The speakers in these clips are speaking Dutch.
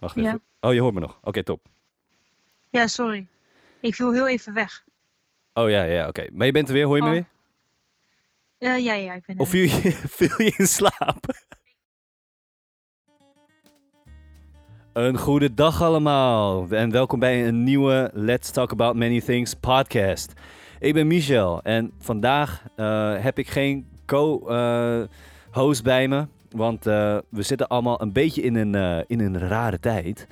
Wacht Ja. even. Oh, je hoort me nog. Oké, top. Ja, sorry. Ik viel heel even weg. Oh ja, ja, oké. Maar je bent er weer, hoor je me Oh. weer? Eh, ja, ja, ik ben er. Of viel je, viel je in slaap? Een goede dag allemaal en welkom bij een nieuwe Let's Talk About Many Things podcast. Ik ben Michel en vandaag eh, heb ik geen co-host bij me, want eh, we zitten allemaal een beetje in een, eh, in een rare tijd.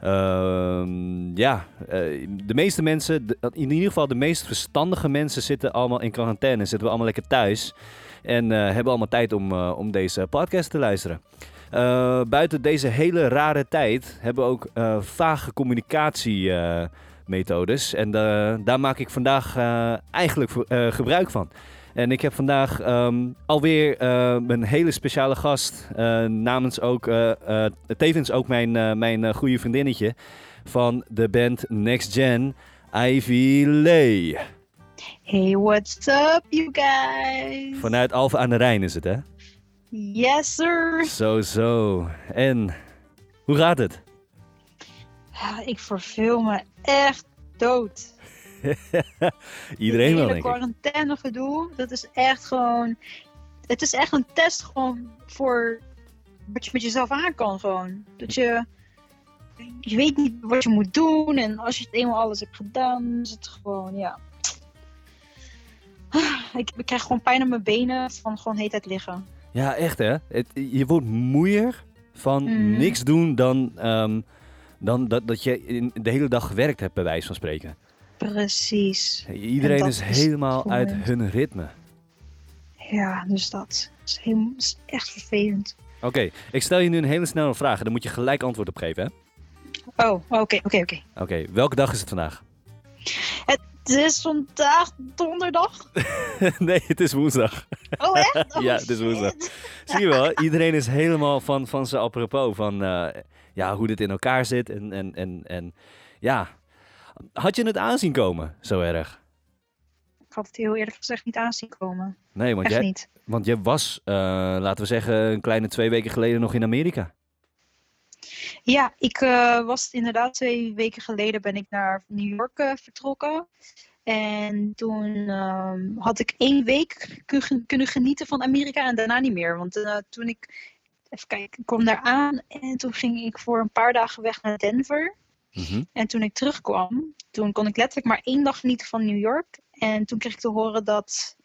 Ehm, ja, eh, de meeste mensen, in ieder geval de meest verstandige mensen zitten allemaal in quarantaine, zitten we allemaal lekker thuis. En hebben allemaal tijd om, om deze podcast te luisteren. Buiten deze hele rare tijd hebben we ook vage communicatiemethodes. en daar maak ik vandaag eigenlijk gebruik van. En ik heb vandaag ehm, alweer eh, een hele speciale gast. eh, namens ook, eh, eh, tevens ook mijn, eh, mijn eh, goede vriendinnetje van de band Next Gen, Ivy Lee. Hey, what's up, you guys? Vanuit Alphen aan de Rijn is het, hè? Yes, sir. Zo, zo. En hoe gaat het? Ja, ik verveel me echt dood. Iedereen wel, denk ik. quarantaine gedoe, dat is echt gewoon... Het is echt een test gewoon voor wat je met jezelf aan kan gewoon. Dat je... Je weet niet wat je moet doen en als je het eenmaal alles hebt gedaan, is het gewoon, ja... Ik, ik krijg gewoon pijn aan mijn benen van gewoon de hele tijd liggen. Ja, echt hè? Het, je wordt moeier van Mhm. niks doen dan, ehm, dan dat, dat je in de hele dag gewerkt hebt, bij wijze van spreken. Precies. Iedereen is is helemaal uit hun ritme. Ja, dus dat is, heel, is echt vervelend. Oké, ik stel je nu een hele snelle vraag en dan moet je gelijk antwoord op geven, hè? Oh, oké, oké, oké. Oké, welke dag is het vandaag? Het is vandaag donderdag. nee, het is woensdag. Oh, echt? Oh, Ja, het is woensdag. shit. Zie je wel, iedereen is helemaal van, van zijn apropos. Van eh, ja, hoe dit in elkaar zit. En, en, en, en ja, had je het aanzien komen zo erg? Ik had het heel eerlijk gezegd niet aanzien komen. Nee, want Echt jij, niet. want jij was, eh, laten we zeggen, een kleine twee weken geleden nog in Amerika. Ja, ik eh, was inderdaad twee weken geleden ben ik naar New York eh, vertrokken. En toen ehm, had ik één week kun- kunnen genieten van Amerika en daarna niet meer. Want toen ik, even kijken, ik kwam daar aan en toen ging ik voor een paar dagen weg naar Denver. Mhm. En toen ik terugkwam, toen kon ik letterlijk maar één dag genieten van New York. En toen kreeg ik te horen dat,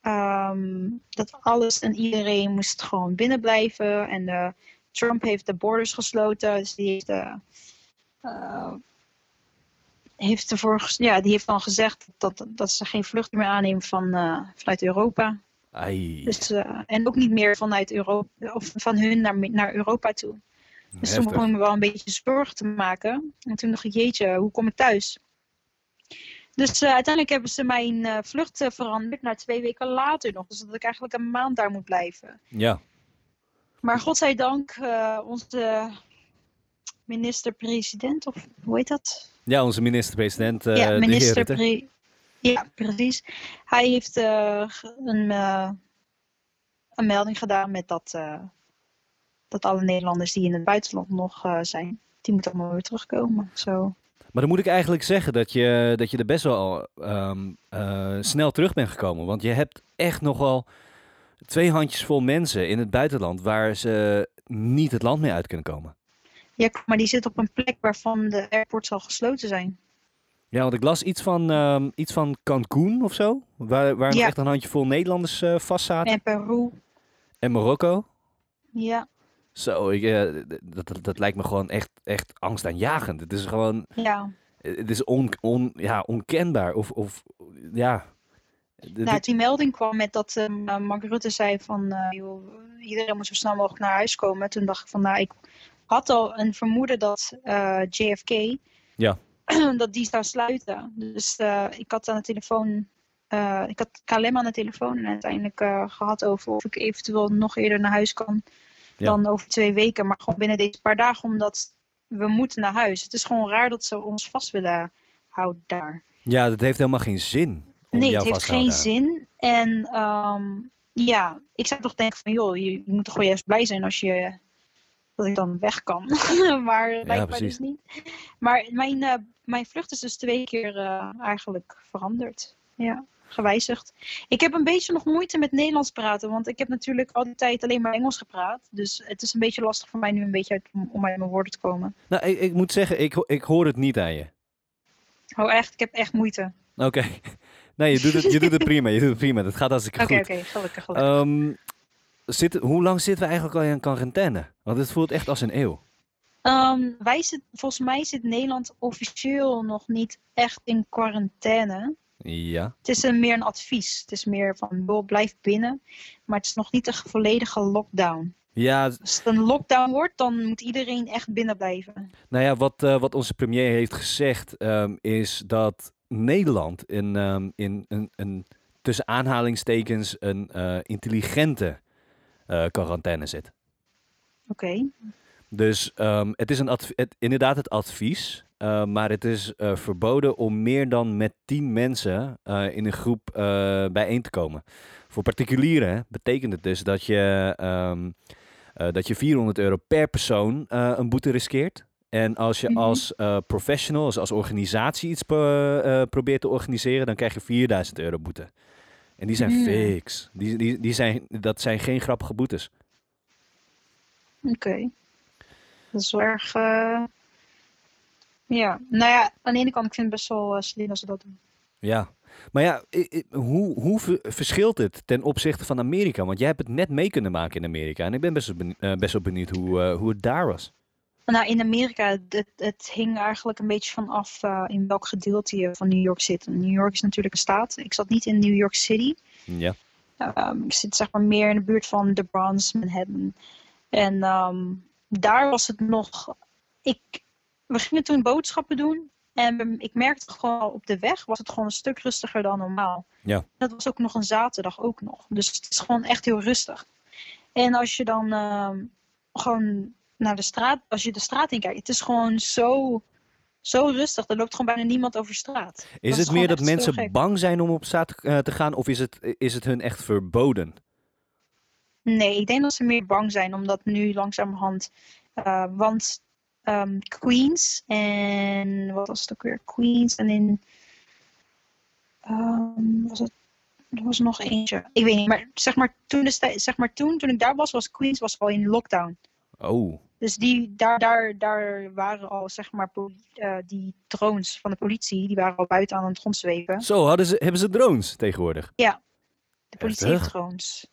ehm, dat alles en iedereen moest gewoon binnen blijven. En Trump heeft de borders gesloten. Dus die heeft, eh, eh, heeft, ervoor, ja, die heeft dan gezegd dat, dat ze geen vlucht meer aannemen van, eh, vanuit Europa. Ai, Dus, en ook niet meer vanuit Europa, of van hun naar, naar Europa toe. Dus toen heftig. begon ik me wel een beetje zorgen te maken. En toen dacht ik, jeetje, hoe kom ik thuis? Dus eh, uiteindelijk hebben ze mijn eh, vlucht eh, veranderd naar twee weken later nog. Dus dat ik eigenlijk een maand daar moet blijven. Ja, Maar godzijdank, onze minister-president, of hoe heet dat? ja onze minister-president, ja, minister Ja, precies. Hij heeft een, een melding gedaan met dat, dat alle Nederlanders die in het buitenland nog eh, zijn, die moeten allemaal weer terugkomen. Zo. Maar dan moet ik eigenlijk zeggen dat je, dat je er best wel ehm, eh, snel terug bent gekomen. Want je hebt echt nog wel twee handjes vol mensen in het buitenland waar ze niet het land mee uit kunnen komen. Ja, maar die zit op een plek waarvan de airports al gesloten zijn. Ja, want ik las iets van, ehm, iets van Cancún of zo, waar, waar nog echt een handjevol Nederlanders eh vast zaten. En Peru, En Marokko. ja. Zo, ik, eh, dat, dat, dat lijkt me gewoon echt, echt angstaanjagend. Het is gewoon, ja. het is on, on, ja, onkenbaar. Of, of ja. Nou, die melding kwam met dat eh, Mark Rutte zei van eh, joh, iedereen moet zo snel mogelijk naar huis komen. Toen dacht ik van nou, ik had al een vermoeden dat eh, JFK, Ja. dat die zou sluiten. Dus eh, ik had aan de telefoon, eh, ik had KLM aan de telefoon en uiteindelijk eh, gehad over of ik eventueel nog eerder naar huis kan Ja. dan over twee weken. Maar gewoon binnen deze paar dagen, omdat we moeten naar huis. Het is gewoon raar dat ze ons vast willen houden daar. ja, dat heeft helemaal geen zin. Nee, het heeft geen zin. En ehm, ja, ik zou toch denken van, joh, je, moet toch gewoon juist blij zijn als je dat ik dan weg kan. maar blijkbaar precies. dus niet. Maar mijn, eh, mijn vlucht is dus twee keer eh, eigenlijk veranderd. Ja, gewijzigd. Ik heb een beetje nog moeite met Nederlands praten, want ik heb natuurlijk al die tijd alleen maar Engels gepraat. Dus het is een beetje lastig voor mij nu een beetje uit, om, uit mijn woorden te komen. Nou, ik, ik moet zeggen, ik, ik hoor het niet aan je. Oh echt, ik heb echt moeite. Oké. Nee, je doet, het, je doet het prima. Je doet het prima. Dat gaat hartstikke Oké, goed. oké, gelukkig, gelukkig. Ehm, zit, hoe lang zitten we eigenlijk al in quarantaine? Want het voelt echt als een eeuw. Ehm, wij zit, volgens mij zit Nederland officieel nog niet echt in quarantaine. Ja. Het is een, meer een advies. Het is meer van, joh, blijf binnen. Maar het is nog niet een volledige lockdown. Ja, Als het een lockdown wordt, dan moet iedereen echt binnen blijven. nou ja, wat, eh, wat onze premier heeft gezegd ehm, is dat Nederland in, ehm, in een, een tussen aanhalingstekens een eh, intelligente eh, quarantaine zit. Oké. Dus ehm, het is een het, inderdaad het advies, eh, maar het is eh, verboden om meer dan met tien mensen eh, in een groep bijeen te komen. Voor particulieren betekent het dus dat je, ehm, eh, dat je 400 euro per persoon een boete riskeert. En als je Mhm. als professional, dus als organisatie iets pro- probeert te organiseren, dan krijg je 4000 euro boete. En die zijn Mm. fix. Die, die, die zijn, dat zijn geen grappige boetes. Oké. Dat is wel erg... eh, Ja, nou ja, aan de ene kant, ik vind het best wel eh, slim als ze dat doen. Ja, maar ja, hoe, hoe ver- verschilt het ten opzichte van Amerika? Want jij hebt het net mee kunnen maken in Amerika. En ik ben best wel benieuwd, eh, best wel benieuwd hoe, hoe het daar was. Nou, in Amerika, het, het hing eigenlijk een beetje van af in welk gedeelte je van New York zit. New York is natuurlijk een staat. Ik zat niet in New York City. Ja, Ehm, ik zit zeg maar meer in de buurt van de Bronx, Manhattan. En ehm, daar was het nog. Ik, we gingen toen boodschappen doen. En ik merkte gewoon op de weg was het gewoon een stuk rustiger dan normaal. Ja. Dat was ook nog een zaterdag ook nog. Dus het is gewoon echt heel rustig. En als je dan ehm, gewoon naar de straat, als je de straat in kijkt, het is gewoon zo, zo rustig. Er loopt gewoon bijna niemand over straat. is het meer dat mensen bang zijn om op straat eh, te gaan? Of is het, is het hun echt verboden? Nee, ik denk dat ze meer bang zijn, omdat nu langzamerhand. eh, want ehm, Queens en. Wat was het ook weer? Queens en in. ehm, was het. Er was nog eentje. Ik weet niet, maar zeg maar toen, destijds- zeg maar toen, toen ik daar was, was Queens was al in lockdown. Oh, Dus die, daar, daar, daar waren al, zeg maar, eh, die drones van de politie, die waren al buiten aan het rondzweven. zo hadden ze, hebben ze drones tegenwoordig. De politie heeft drones.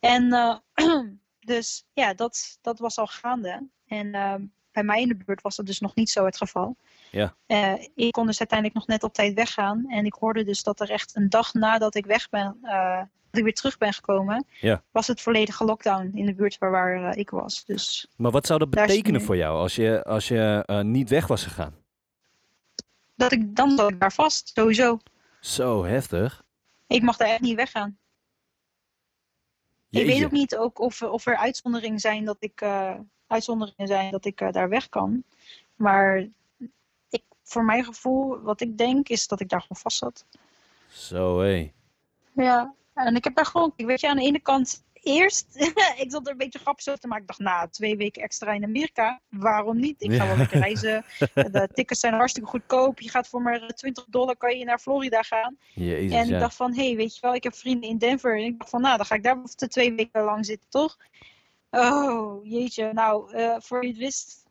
En eh, dus ja, dat, dat was al gaande. En eh, bij mij in de buurt was dat dus nog niet zo het geval. Ja. Eh, ik kon dus uiteindelijk nog net op tijd weggaan. En ik hoorde dus dat er echt een dag nadat ik weg ben, eh, dat ik weer terug ben gekomen, Ja. was het volledige lockdown in de buurt waar, waar ik was. Dus Maar wat zou dat betekenen voor jou als je, als je niet weg was gegaan? dat ik, dan zat ik daar vast, sowieso. Zo heftig. Ik mag daar echt niet weggaan. Ik weet ook niet ook of, of er uitzonderingen zijn dat ik, eh, uitzonderingen zijn dat ik eh, daar weg kan. Maar ik, voor mijn gevoel, wat ik denk, is dat ik daar gewoon vast zat. Zo hé. Ja, en ik heb daar gewoon, ik weet je, aan de ene kant eerst, ik zat er een beetje grapjes over te maken. Ik dacht, nou, twee weken extra in Amerika, waarom niet? Ik ga wel lekker reizen. De tickets zijn hartstikke goedkoop. Je gaat voor maar eh, 20 dollar kan je naar Florida gaan. Jezus, En ja. ik dacht van, hé, hey, weet je wel, ik heb vrienden in Denver. En ik dacht van, nou, dan ga ik daar de twee weken lang zitten, toch? Oh, jeetje. Nou, eh, voor je het wist,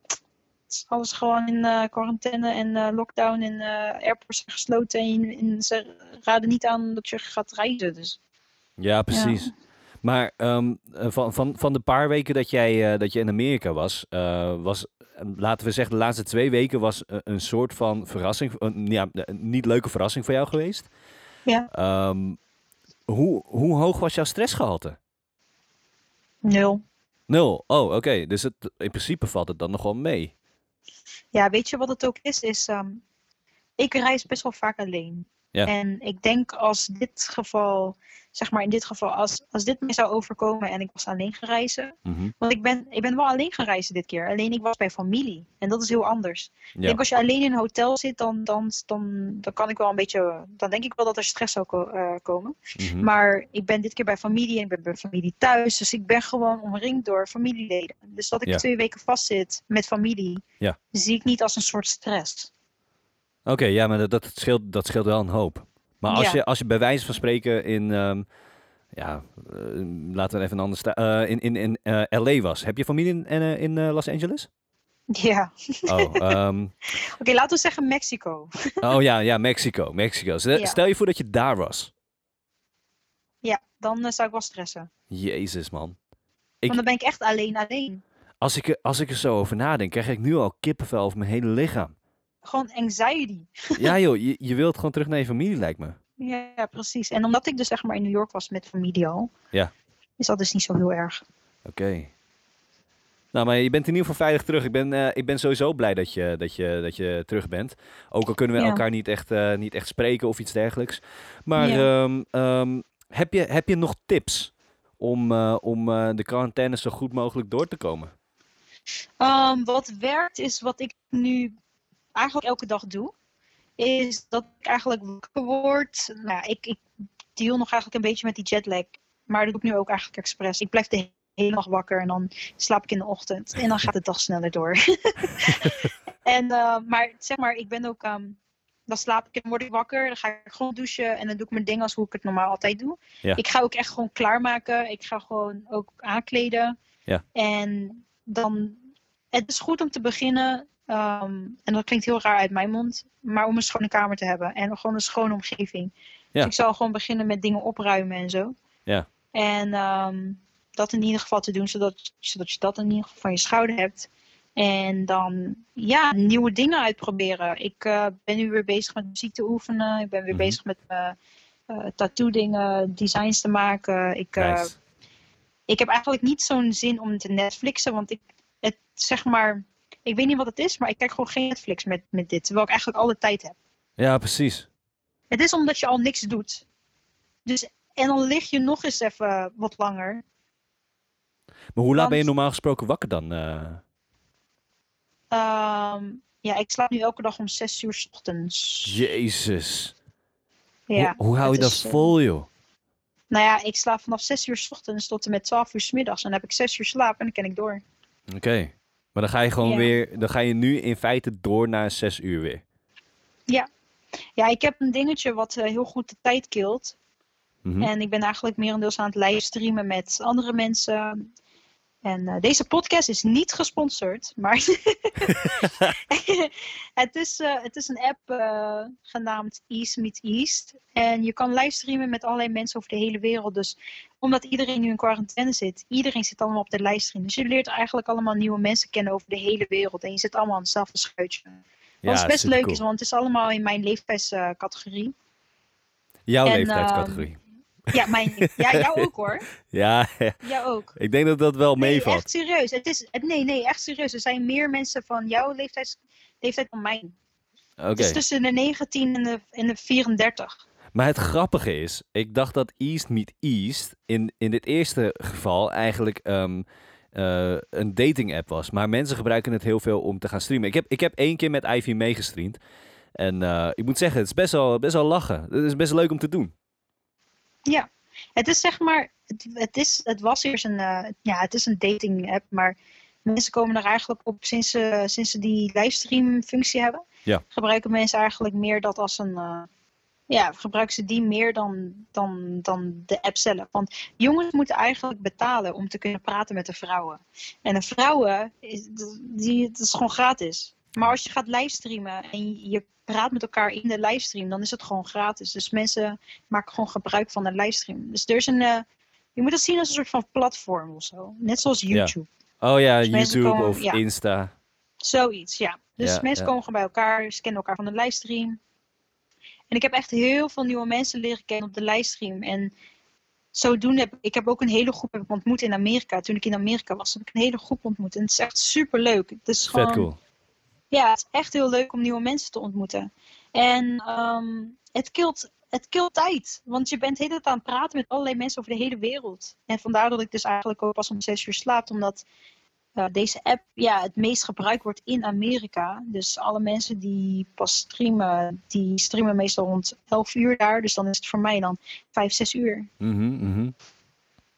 is alles gewoon in eh, quarantaine en eh, lockdown. En eh airports zijn gesloten. En, en ze raden niet aan dat je gaat reizen. Dus Ja, precies. Maar ehm, eh, van, van, van de paar weken dat jij eh, dat je in Amerika was, eh, was, laten we zeggen, de laatste twee weken was een soort van verrassing, een, ja, een niet leuke verrassing voor jou geweest. Ja. Ehm, hoe, hoe hoog was jouw stressgehalte? nul. Nul. Oh, oké. Dus het, in principe valt het dan nog wel mee. Ja, weet je wat het ook is? Is, ehm, ik reis best wel vaak alleen. Ja. En ik denk als dit geval, zeg maar in dit geval, als, als dit mij zou overkomen en ik was alleen gaan reizen. Mhm. Want ik ben, ik ben wel alleen gaan reizen dit keer. Alleen ik was bij familie. En dat is heel anders. Ik denk als je alleen in een hotel zit, dan, dan, dan, dan kan ik wel een beetje. Dan denk ik wel dat er stress zou ko- eh, komen. Mhm. Maar ik ben dit keer bij familie en ik ben bij familie thuis. Dus ik ben gewoon omringd door familieleden. Dus dat ik Ja. twee weken vastzit met familie, zie ik niet als een soort stress. Oké, ja, maar dat, dat, scheelt, dat scheelt wel een hoop. Maar als, Ja. je, als je bij wijze van spreken in, ehm, ja, eh, laten we even een ander sta eh, in, in, in eh, LA was. Heb je familie in, in, Los Angeles? Ja. Oh, ehm, Oké, laten we zeggen Mexico. oh ja, ja, Mexico. Mexico. Stel, Ja. stel je voor dat je daar was. Ja, dan zou ik wel stressen. Jezus, man. Ik- Want dan ben ik echt alleen alleen. Als ik, als ik er zo over nadenk, krijg ik nu al kippenvel over mijn hele lichaam. Gewoon anxiety. Ja joh, je, je wilt gewoon terug naar je familie, lijkt me. Ja, precies. En omdat ik dus zeg maar in New York was met familie al, Ja. is dat dus niet zo heel erg. Oké. Nou, maar je bent in ieder geval veilig terug. Ik ben, eh, ik ben sowieso blij dat je, dat, je, dat je terug bent. Ook al kunnen we Ja. elkaar niet echt, eh, niet echt spreken of iets dergelijks. Maar Ja. ehm, ehm, heb, je, heb je nog tips om, eh, om de quarantaine zo goed mogelijk door te komen? Ehm, wat werkt is wat ik nu eigenlijk elke dag doe. Is dat ik eigenlijk wakker word. Nou, ik, ik deal nog eigenlijk een beetje met die jetlag. Maar dat doe ik nu ook eigenlijk expres. Ik blijf de hele dag wakker en dan slaap ik in de ochtend. En dan gaat de dag sneller door. en, eh, maar zeg maar, ik ben ook... ehm, dan slaap ik en word ik wakker. Dan ga ik gewoon douchen. En dan doe ik mijn dingen als hoe ik het normaal altijd doe. Ja. Ik ga ook echt gewoon klaarmaken. Ik ga gewoon ook aankleden. Ja. En dan... Het is goed om te beginnen. Ehm, en dat klinkt heel raar uit mijn mond. Maar om een schone kamer te hebben. En gewoon een schone omgeving. Ja. Dus ik zal gewoon beginnen met dingen opruimen en zo. Ja. En ehm, dat in ieder geval te doen. Zodat, zodat je dat in ieder geval van je schouder hebt. En dan ja, nieuwe dingen uitproberen. Ik eh, ben nu weer bezig met muziek te oefenen. Ik ben weer Mhm. bezig met eh, tattoo dingen, designs te maken. Ik, Nice. ik heb eigenlijk niet zo'n zin om te Netflixen. Want ik, het, zeg maar, ik weet niet wat het is, maar ik kijk gewoon geen Netflix met, met dit. Terwijl ik eigenlijk alle tijd heb. Ja, precies. Het is omdat je al niks doet. Dus, en dan lig je nog eens even wat langer. Maar hoe laat ben je normaal gesproken wakker dan? eh? Ehm, ja, ik slaap nu elke dag om 6 uur 's ochtends. Jezus. Ja, hoe, hoe hou je dat is, eh, vol, joh? Nou ja, ik slaap vanaf 6 uur 's ochtends tot en met 12 uur 's middags. En dan heb ik 6 uur slaap en dan ken ik door. Oké. Maar dan ga je gewoon Ja. weer, dan ga je nu in feite door naar zes uur weer. Ja, ik heb een dingetje wat eh, heel goed de tijd kilt. Mhm. En ik ben eigenlijk merendeels aan het livestreamen met andere mensen. En eh, deze podcast is niet gesponsord, maar het, is, eh, het is een app eh, genaamd East Meet East. En je kan livestreamen met allerlei mensen over de hele wereld. Dus omdat iedereen nu in quarantaine zit, iedereen zit allemaal op de livestream. Dus je leert eigenlijk allemaal nieuwe mensen kennen over de hele wereld. En je zit allemaal aan hetzelfde schuitje. Wat best leuk is, want het is allemaal in mijn leeftijdscategorie. Jouw en, leeftijdscategorie. Ja, mijn, ja, jou ook hoor. ja, Jou ook. ik denk dat dat wel Nee, meevalt. echt serieus. Het is, het, nee, nee, echt serieus. Er zijn meer mensen van jouw leeftijd, leeftijd dan mijn. Oké. Het is tussen de 19 en de, en de 34. Maar het grappige is, ik dacht dat East Meet East in, in dit eerste geval eigenlijk ehm, eh, een dating app was. Maar mensen gebruiken het heel veel om te gaan streamen. Ik heb, ik heb één keer met Ivy meegestreamd. En eh, ik moet zeggen, het is best wel, best wel lachen. Het is best leuk om te doen. Ja, het is zeg maar, het, het, is, het was eerst een, eh, ja, het is een dating app, maar mensen komen er eigenlijk op sinds ze, sinds ze die livestream functie hebben. Ja. Gebruiken mensen eigenlijk meer dat als een, eh, ja, gebruiken ze die meer dan, dan, dan de app zelf. Want jongens moeten eigenlijk betalen om te kunnen praten met de vrouwen. En de vrouwen, is, die, het is gewoon gratis. Maar als je gaat livestreamen en je praat met elkaar in de livestream, dan is het gewoon gratis. Dus mensen maken gewoon gebruik van de livestream. Dus er is een, eh, je moet het zien als een soort van platform of zo. Net zoals YouTube. Oh ja, Dus YouTube komen- of ja. Insta. Zoiets, ja. Dus Ja, mensen komen gewoon bij elkaar, ze kennen elkaar van de livestream. En ik heb echt heel veel nieuwe mensen leren kennen op de livestream. En zodoende heb ik heb ook een hele groep heb ik ontmoet in Amerika. Toen ik in Amerika was, heb ik een hele groep ontmoet. En het is echt super leuk. Het is gewoon, cool. Ja, het is echt heel leuk om nieuwe mensen te ontmoeten. En ehm, het kilt het kilt tijd. Want je bent de hele tijd aan het praten met allerlei mensen over de hele wereld. En vandaar dat ik dus eigenlijk ook pas om zes uur slaap. Omdat uh, deze app ja, het meest gebruikt wordt in Amerika. Dus alle mensen die pas streamen, die streamen meestal rond 11 uur daar. Dus dan is het voor mij dan 5, 6 uur. Mhm, mhm.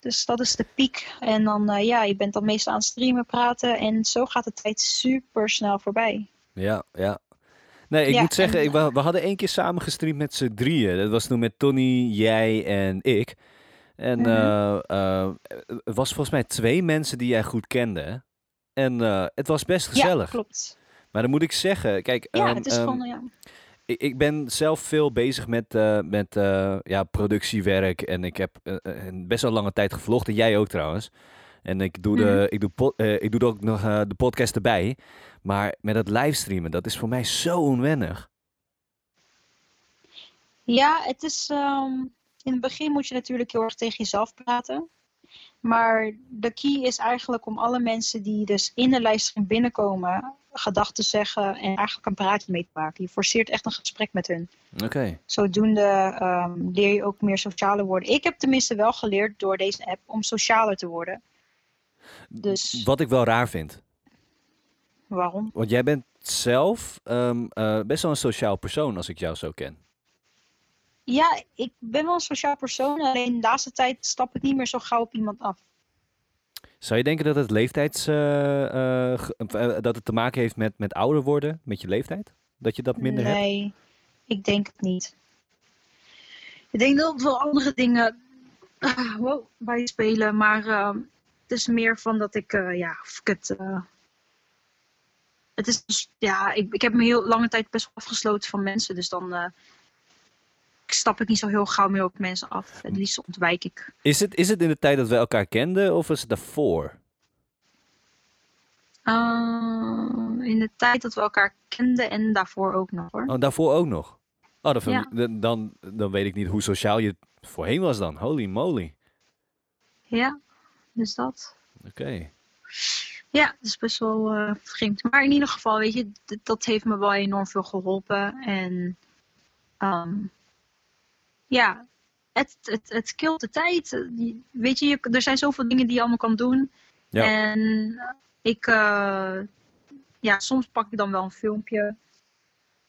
Dus dat is de piek. En dan, uh, ja, je bent dan meestal aan het streamen, praten. En zo gaat de tijd super snel voorbij. Ja, ja. Nee, ik Ja, moet zeggen, en- ik, we, we hadden één keer samen gestreamd met z'n drieën. Dat was toen met Tony, jij en ik. En Mhm. eh, eh, het was volgens mij twee mensen die jij goed kende. En eh, het was best gezellig. Ja, klopt. maar dan moet ik zeggen, kijk, Ja, ehm, het is ehm, gewoon, ja. Ik, ik ben zelf veel bezig met, eh, met eh, ja, productiewerk. En ik heb eh, best wel lange tijd gevlogd. En jij ook trouwens. En ik doe, de, Mhm. ik doe, ik doe ook nog de podcast erbij. Maar met het livestreamen, dat is voor mij zo onwennig. Ja, het is. ehm, in het begin moet je natuurlijk heel erg tegen jezelf praten. Maar de key is eigenlijk om alle mensen die dus in de livestream binnenkomen, gedachten zeggen en eigenlijk een praatje mee te maken. Je forceert echt een gesprek met hun. Oké. Zodoende ehm, leer je ook meer socialer worden. Ik heb tenminste wel geleerd door deze app om socialer te worden. Dus Wat ik wel raar vind. waarom? Want jij bent zelf ehm, eh, best wel een sociaal persoon als ik jou zo ken. Ja, ik ben wel een sociaal persoon, alleen de laatste tijd stap ik niet meer zo gauw op iemand af. Zou je denken dat het leeftijds, eh, eh, eh, dat het te maken heeft met, met ouder worden, met je leeftijd? Dat je dat minder hebt? nee, ik denk het niet. Ik denk dat wel andere dingen ah, wow, bij spelen, maar het is meer van dat ik, ja, of ik het. het is, dus- ja, ik, ik heb me heel lange tijd best wel afgesloten van mensen, dus dan stap ik niet zo heel gauw meer op mensen af. Het liefst ontwijk ik. Is het, is het in de tijd dat we elkaar kenden of is het daarvoor? Eh, in de tijd dat we elkaar kenden en daarvoor ook nog hoor. Oh, daarvoor ook nog? Oh, Ja. ik- dan, dan, weet ik niet hoe sociaal je voorheen was dan. Holy moly. Ja, dus dat. Oké. Ja, het is best wel eh, vreemd. Maar in ieder geval, weet je, dat heeft me wel enorm veel geholpen. En ehm, ja, het, het, het killt de tijd. Weet je, je, er zijn zoveel dingen die je allemaal kan doen. Ja. En ik, eh, ja, soms pak ik dan wel een filmpje.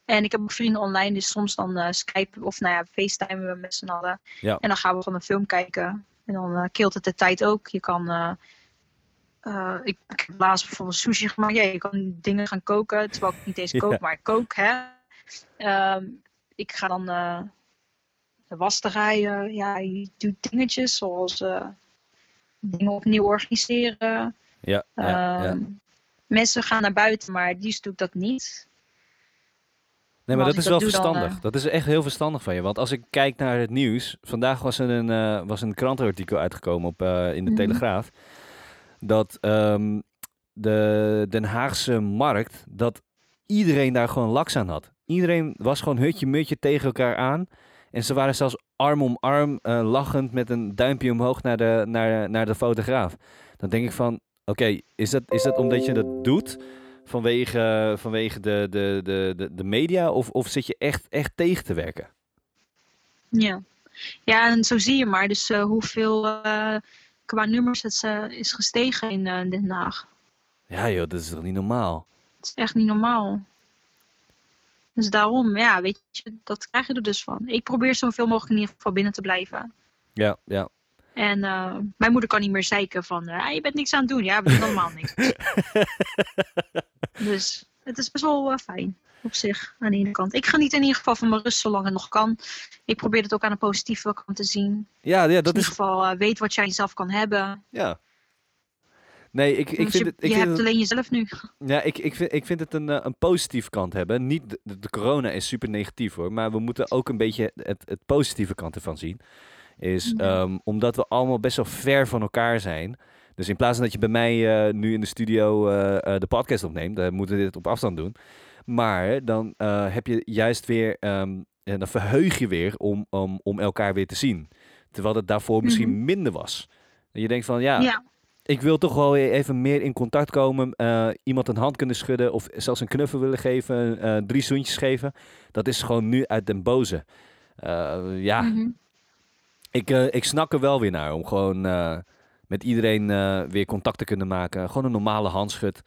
En ik heb ook vrienden online, dus soms dan eh Skype of nou ja, FaceTime we met z'n allen. Ja. En dan gaan we gewoon een film kijken. En dan eh killt het de tijd ook. Je kan, eh, ik, ik heb laatst bijvoorbeeld sushi gemaakt. Ja, je kan dingen gaan koken, terwijl ik niet eens Ja. kook, maar ik kook. Hè? Ehm, ik ga dan de. Ja, je doet dingetjes zoals eh, dingen opnieuw organiseren. Ja, ja, ja. Ehm, Mensen gaan naar buiten, maar het liefst doe ik dat niet. Nee, maar dat is wel dan, verstandig. eh, Dat is echt heel verstandig van je. Want als ik kijk naar het nieuws. Vandaag was er een, eh, was een krantenartikel uitgekomen op, in de Mhm. Telegraaf. Dat ehm, de Den Haagse markt. Dat iedereen daar gewoon laks aan had. Iedereen was gewoon hutje-mutje tegen elkaar aan. En ze waren zelfs arm om arm eh, lachend met een duimpje omhoog naar de, naar, naar de fotograaf. Dan denk ik van, oké, is, dat, is dat omdat je dat doet vanwege, vanwege de, de, de, de, de media of, of zit je echt, echt tegen te werken? Ja. ja, en zo zie je maar. Dus eh, hoeveel eh, qua nummers het is gestegen in Den Haag. Ja joh, dat is toch niet normaal? Het is echt niet normaal. Dus daarom, ja, weet je, dat krijg je er dus van. Ik probeer zoveel mogelijk in ieder geval binnen te blijven. Ja, ja. En eh, mijn moeder kan niet meer zeiken van, eh, je bent niks aan het doen. Ja, we doen allemaal niks. dus het is best wel eh, fijn op zich, aan de ene kant. Ik geniet in ieder geval van mijn rust zolang het nog kan. Ik probeer het ook aan de positieve kant te zien. Ja, ja, Dat in is... ieder geval weet wat jij zelf kan hebben. Ja. Nee, ik, ik Dus vind je het... Ik je vind hebt het alleen jezelf nu. Ja, ik, ik, vind, ik vind het een, eh, een positieve kant hebben. Niet de, corona is super negatief hoor, maar we moeten ook een beetje het, het positieve kant ervan zien. Is Ja. ehm, omdat we allemaal best wel ver van elkaar zijn. Dus in plaats van dat je bij mij eh, nu in de studio eh, de podcast opneemt, dan moeten we dit op afstand doen. Maar dan heb je juist weer, ehm, en dan verheug je weer om, om, om elkaar weer te zien. Terwijl het daarvoor misschien Mhm. minder was. Dat je denkt van ja, Ja, ik wil toch wel even meer in contact komen. eh, iemand een hand kunnen schudden of zelfs een knuffel willen geven. eh, drie zoentjes geven. Dat is gewoon nu uit den boze. Eh, ja, Mhm. ik, ik snak er wel weer naar om gewoon met iedereen weer contact te kunnen maken. Gewoon een normale handschud.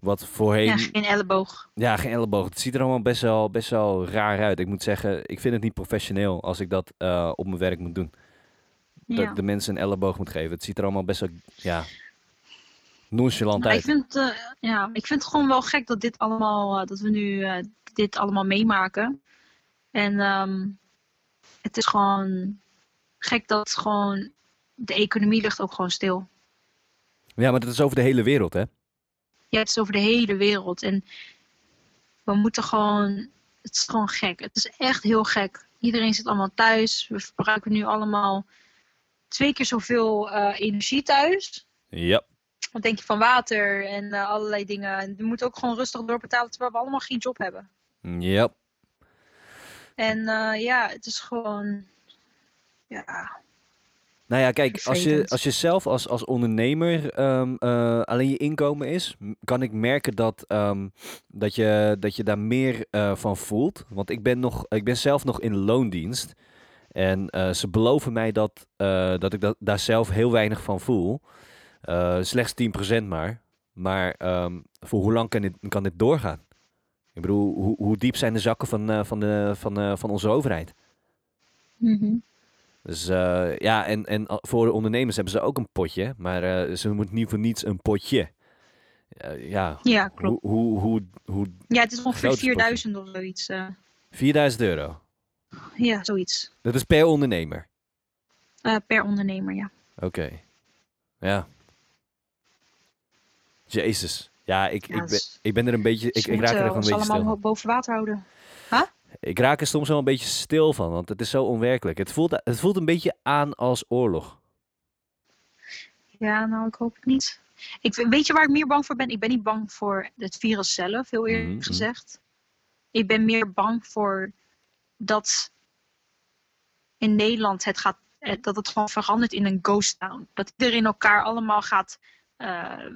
Wat voorheen... Ja, Ja, geen elleboog. geen elleboog. Het ziet er allemaal best wel, best wel raar uit. Ik moet zeggen, ik vind het niet professioneel als ik dat op mijn werk moet doen. Dat Ja. ik de mensen een elleboog moet geven. Het ziet er allemaal best wel, ja, nonchalant ik uit. vind, eh, ja, ik vind het gewoon wel gek dat dit allemaal, eh, dat we nu eh, dit allemaal meemaken. En ehm, het is gewoon gek dat gewoon de economie ligt ook gewoon stil. Ja, maar dat is over de hele wereld, hè? Ja, het is over de hele wereld. En we moeten gewoon, het is gewoon gek. Het is echt heel gek. Iedereen zit allemaal thuis. We verbruiken nu allemaal twee keer zoveel eh, energie thuis. Ja. Wat denk je van water en eh, allerlei dingen. En we moeten ook gewoon rustig doorbetalen terwijl we allemaal geen job hebben. Ja. En eh, ja, het is gewoon. Ja, Nou ja, kijk, als je, als je zelf als, als ondernemer ehm, eh, alleen je inkomen is, kan ik merken dat, ehm, dat, je, dat je daar meer van voelt. Want ik ben, nog, ik ben zelf nog in loondienst. En eh, ze beloven mij dat, eh, dat ik dat, daar zelf heel weinig van voel. Eh, slechts 10% maar. Maar ehm, voor hoe lang kan dit, kan dit doorgaan? Ik bedoel, hoe, hoe diep zijn de zakken van, van, de, van, van onze overheid? Mhm. Dus ja, en, en voor de ondernemers hebben ze ook een potje, maar ze moeten niet voor niets een potje. Ja, ja klopt. hoe, hoe, hoe, hoe, Ja, het is ongeveer Groot is het 4000 of zoiets. eh. 4000 euro. Ja, zoiets. Dat is per ondernemer. Eh, per ondernemer, ja. Oké. Ja. Jezus. Ja, ik, Ja, ik, ben, ik ben er een beetje, ik, ik raak er nog een beetje allemaal stil van. boven water houden. Ik raak er soms wel een beetje stil van, want het is zo onwerkelijk. Het voelt, het voelt een beetje aan als oorlog. Ja, nou, ik hoop het niet. Ik, weet je waar ik meer bang voor ben? Ik ben niet bang voor het virus zelf, heel eerlijk Mhm. gezegd. Ik ben meer bang voor dat in Nederland het gaat, eh, dat het gewoon verandert in een ghost town. Dat iedereen elkaar allemaal gaat, eh,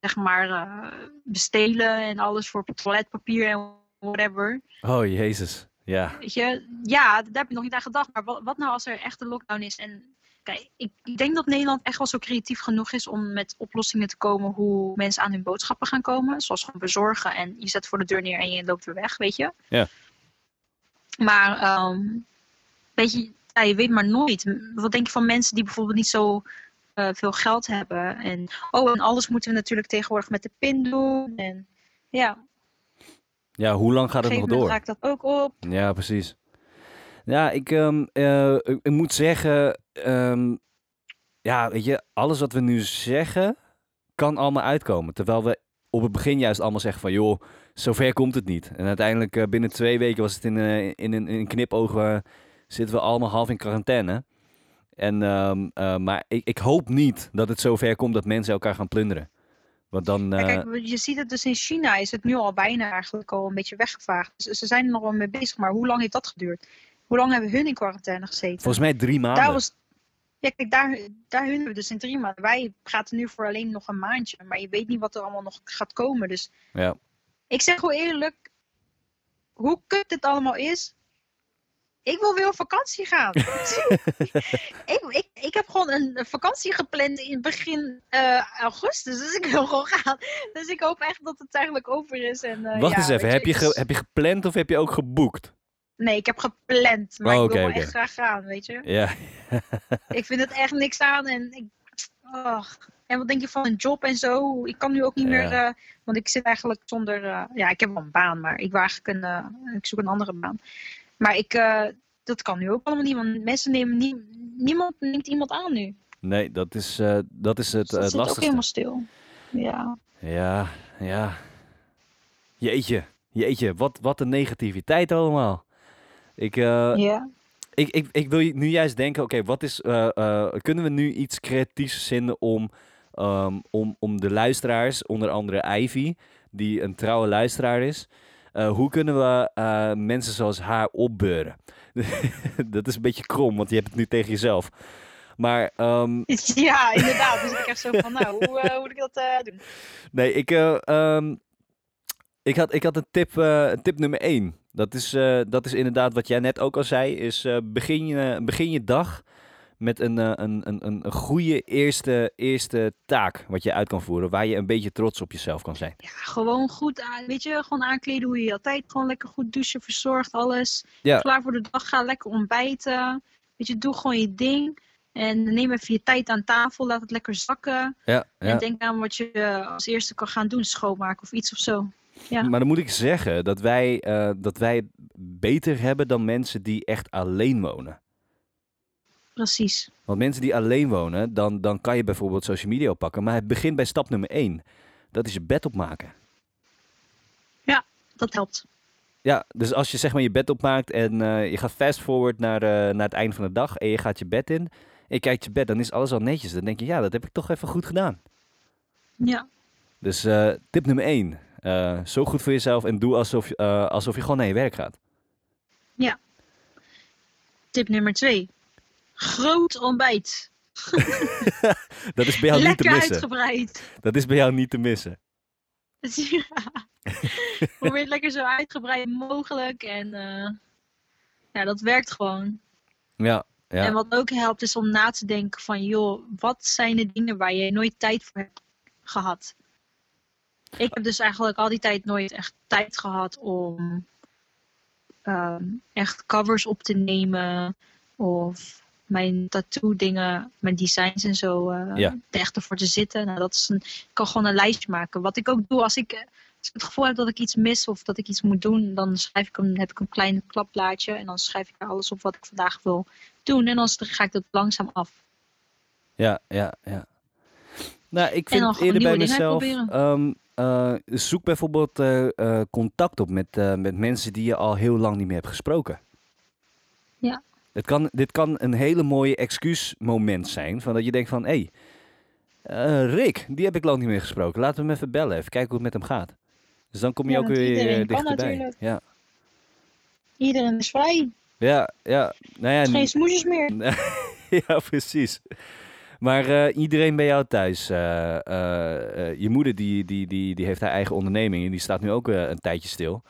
zeg maar, eh, bestelen en alles voor toiletpapier en whatever. Oh, jezus. Ja. Weet je, ja, daar heb ik nog niet aan gedacht. Maar wat, wat nou als er echt een lockdown is? En kijk, ik, ik denk dat Nederland echt wel zo creatief genoeg is om met oplossingen te komen hoe mensen aan hun boodschappen gaan komen. Zoals gewoon bezorgen en je zet voor de deur neer en je loopt weer weg, weet je. Ja. Maar, ehm, weet je, ja, je weet maar nooit. Wat denk je van mensen die bijvoorbeeld niet zo eh, veel geld hebben? En, oh, en alles moeten we natuurlijk tegenwoordig met de pin doen. En ja, Ja, hoe lang gaat het nog door? raakt dat ook op. Ja, precies. Ja, ik, ehm, eh, ik, ik moet zeggen, ehm, ja, weet je, alles wat we nu zeggen kan allemaal uitkomen. Terwijl we op het begin juist allemaal zeggen van, joh, zover komt het niet. En uiteindelijk eh, binnen twee weken was het in, eh, in, in, in een knipoog, eh, zitten we allemaal half in quarantaine. En, ehm, eh, maar ik, ik hoop niet dat het zover komt dat mensen elkaar gaan plunderen. Want dan, Ja, kijk, je ziet het dus in China is het nu al bijna eigenlijk al een beetje weggevaagd. Dus ze zijn er nog wel mee bezig, maar hoe lang heeft dat geduurd? Hoe lang hebben hun in quarantaine gezeten? volgens mij drie maanden. daar was, ja, kijk, daar, daar hun we dus in drie maanden. Wij praten nu voor alleen nog een maandje, maar je weet niet wat er allemaal nog gaat komen. Dus Ja. Ik zeg gewoon eerlijk, hoe kut dit allemaal is, ik wil weer op vakantie gaan. ik, ik, ik heb gewoon een vakantie gepland in begin eh, augustus, dus ik wil gewoon gaan. Dus ik hoop echt dat het eigenlijk over is. En, eh, Wacht ja, eens even, heb je, ge- heb je gepland of heb je ook geboekt? Nee, ik heb gepland, maar Oh, ik wil oké. echt graag gaan, weet je. Ja. Ik vind het echt niks aan en ik... oh. En wat denk je van een job en zo? Ik kan nu ook niet Ja. meer... eh, want ik zit eigenlijk zonder... eh, ja, ik heb wel een baan, maar ik, wil eigenlijk een, eh, ik zoek een andere baan. Maar ik... dat kan nu ook allemaal niet, want mensen nemen niet... Niemand neemt iemand aan nu. Nee, dat is, dat is het, Dus dat het zit ook lastigste. helemaal stil. Ja. Ja, ja. Jeetje, jeetje, wat, wat een negativiteit allemaal. Ik, ja. ik, ik, ik wil nu juist denken, oké, wat is, kunnen we nu iets creatiefs vinden om, ehm, om, om de luisteraars, onder andere Ivy, die een trouwe luisteraar is, eh, hoe kunnen we eh, mensen zoals haar opbeuren? dat is een beetje krom, want je hebt het nu tegen jezelf. Maar ehm, Ja, inderdaad. Dus ik echt zo van, nou, hoe, eh, hoe moet ik dat doen? nee, ik, eh, ehm, ik, had, ik had een tip, tip nummer één. Dat is, dat is inderdaad wat jij net ook al zei. Is begin, je, begin je dag met een, eh, een, een, een, een goede eerste, eerste taak wat je uit kan voeren. Waar je een beetje trots op jezelf kan zijn. Ja, gewoon goed aan, weet je, gewoon aankleden hoe je je altijd gewoon lekker goed douchen, verzorgd, alles. Ja. Klaar voor de dag, ga lekker ontbijten. Weet je, doe gewoon je ding. En neem even je tijd aan tafel, laat het lekker zakken. Ja, En denk aan wat je eh, als eerste kan gaan doen, schoonmaken of iets of zo. Ja. Maar dan moet ik zeggen dat wij, eh, dat wij beter hebben dan mensen die echt alleen wonen. Precies. Want mensen die alleen wonen, dan, dan kan je bijvoorbeeld social media oppakken. Maar het begint bij stap nummer één. Dat is je bed opmaken. Dat helpt. Ja, dus als je zeg maar je bed opmaakt en eh, je gaat fast forward naar, eh, naar het einde van de dag en je gaat je bed in. En je kijkt je bed, dan is alles al netjes. Dan denk je, ja, dat heb ik toch even goed gedaan. Ja. Dus eh, tip nummer één. zorg goed voor jezelf en doe alsof, alsof je gewoon naar je werk gaat. Tip nummer twee. Groot ontbijt. Dat is bij jou niet te lekker missen. uitgebreid. Dat is bij jou niet te missen. Ja. Probeer het lekker zo uitgebreid mogelijk. En eh, ja, dat werkt gewoon. Ja, ja. En wat ook helpt is om na te denken van, joh, wat zijn de dingen waar je nooit tijd voor hebt gehad? Ik heb dus eigenlijk al die tijd nooit echt tijd gehad om ehm, echt covers op te nemen of mijn tattoo dingen, mijn designs en zo, eh Ja. er echt ervoor te zitten. Nou, dat is een, ik kan gewoon een lijstje maken. Wat ik ook doe als ik, eh, als ik het gevoel heb dat ik iets mis of dat ik iets moet doen, dan schrijf ik een, heb ik een klein klapplaatje en dan schrijf ik alles op wat ik vandaag wil doen. En dan ga ik dat langzaam af. Ja, ja, ja. Nou, ik vind eerder bij mezelf. ehm, eh, zoek bijvoorbeeld contact op met, met mensen die je al heel lang niet meer hebt gesproken. Ja. Het kan, dit kan een hele mooie excuusmoment zijn. Van dat je denkt van, hé, hey, eh, Rick, die heb ik lang niet meer gesproken. Laten we hem even bellen, even kijken hoe het met hem gaat. Dus dan kom je Ja, ook weer eh, dichterbij. Ja. Iedereen is vrij. Ja, ja. Nou ja, geen smoesjes meer. ja, precies. Maar eh, iedereen bij jou thuis, je moeder die, die, die, die heeft haar eigen onderneming en die staat nu ook een tijdje stil.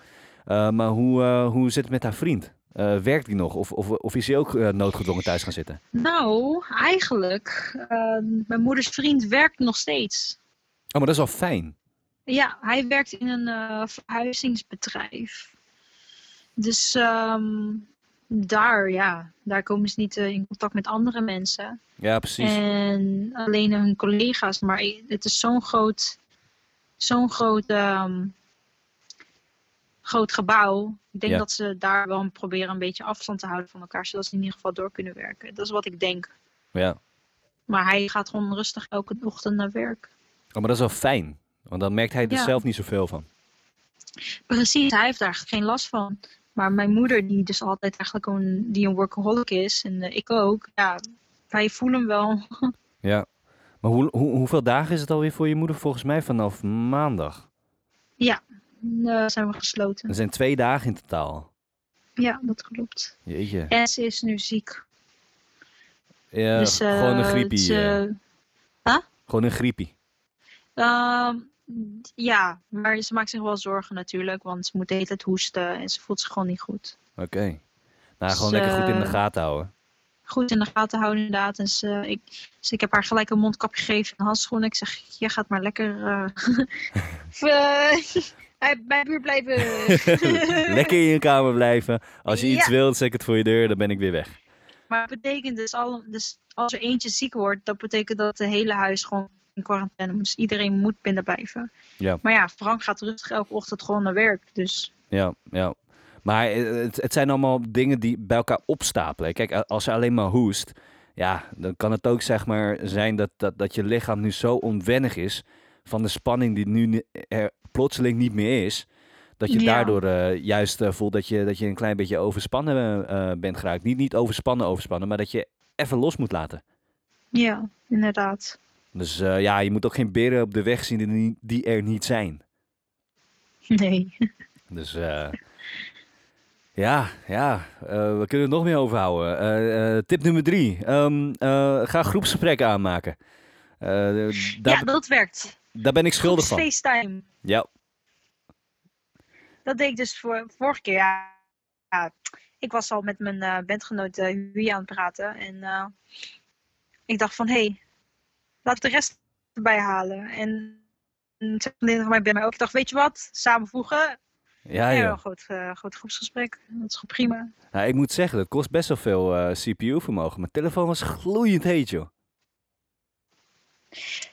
Maar hoe, hoe zit het met haar vriend? Eh, werkt die nog of, of, of is hij ook eh, noodgedwongen thuis gaan zitten? Nou, eigenlijk, eh, mijn moeders vriend werkt nog steeds. Oh, maar dat is wel fijn. Ja, hij werkt in een eh, verhuizingsbedrijf. Dus ehm, daar, ja, daar komen ze niet in contact met andere mensen. Ja, precies. En alleen hun collega's. Maar het is zo'n groot, zo'n groot, ehm, groot gebouw. Ik denk Ja. dat ze daar wel proberen een beetje afstand te houden van elkaar. Zodat ze in ieder geval door kunnen werken. Dat is wat ik denk. Ja. Maar hij gaat gewoon rustig elke ochtend naar werk. Oh, maar dat is wel fijn. Want dan merkt hij er Ja. zelf niet zoveel van. Precies, hij heeft daar geen last van. Maar mijn moeder, die dus altijd eigenlijk een, die een workaholic is, en eh, ik ook, ja, wij voelen hem wel. Ja. Maar hoe, hoe, hoeveel dagen is het alweer voor je moeder? Volgens mij vanaf maandag. Eh, zijn we gesloten. Er zijn twee dagen in totaal. Ja, dat klopt. Jeetje. En ze is nu ziek. Ja, dus, eh, gewoon een griepie. ze- eh. Gewoon een griepie. Ehm, ja, maar ze maakt zich wel zorgen natuurlijk, want ze moet de hele tijd hoesten en ze voelt zich gewoon niet goed. Oké. Nou, gewoon Dus, lekker goed in de gaten houden. Goed in de gaten houden inderdaad. En ze, ik, dus ik heb haar gelijk een mondkapje gegeven en handschoenen. Ik zeg, jij gaat maar lekker v- bij bij buurt blijven. lekker in je kamer blijven. Als je iets Ja. wilt, zet ik het voor je deur, dan ben ik weer weg. Maar het betekent dus, al, dus als er eentje ziek wordt, dat betekent dat het hele huis gewoon in quarantaine moet. Dus iedereen moet binnen blijven. Ja. Maar ja, Frank gaat rustig elke ochtend gewoon naar werk. Dus Ja, ja. Maar eh, het, het zijn allemaal dingen die bij elkaar opstapelen. Kijk, als je alleen maar hoest, ja, dan kan het ook zeg maar zijn dat, dat, dat je lichaam nu zo onwennig is van de spanning die nu er plotseling niet meer is. Dat je Ja. daardoor eh, juist eh, voelt dat je, dat je een klein beetje overspannen eh, bent geraakt. Niet, niet overspannen, overspannen, maar dat je even los moet laten. ja, inderdaad. Dus ja, je moet ook geen beren op de weg zien die, er niet- die er niet zijn. Nee. Dus Ja, ja. we kunnen er nog meer overhouden. Tip nummer drie. Ehm, eh, ga groepsgesprekken aanmaken. Ja, dat werkt. Daar ben ik schuldig van. FaceTime. Ja, Dat deed ik dus voor, vorige keer. Ja, ja, ik was al met mijn eh, bandgenoot eh Huy aan het praten. En eh, ik dacht van, hé, hey, laat ik de rest erbij halen. En vriendin van mij bij mij ook. Ik dacht, weet je wat? Samenvoegen. ja, Ja, een groot, eh, groot groepsgesprek. Dat is gewoon prima. Nou, ik moet zeggen, dat kost best wel veel eh, CPU-vermogen. Mijn telefoon was gloeiend heet, joh.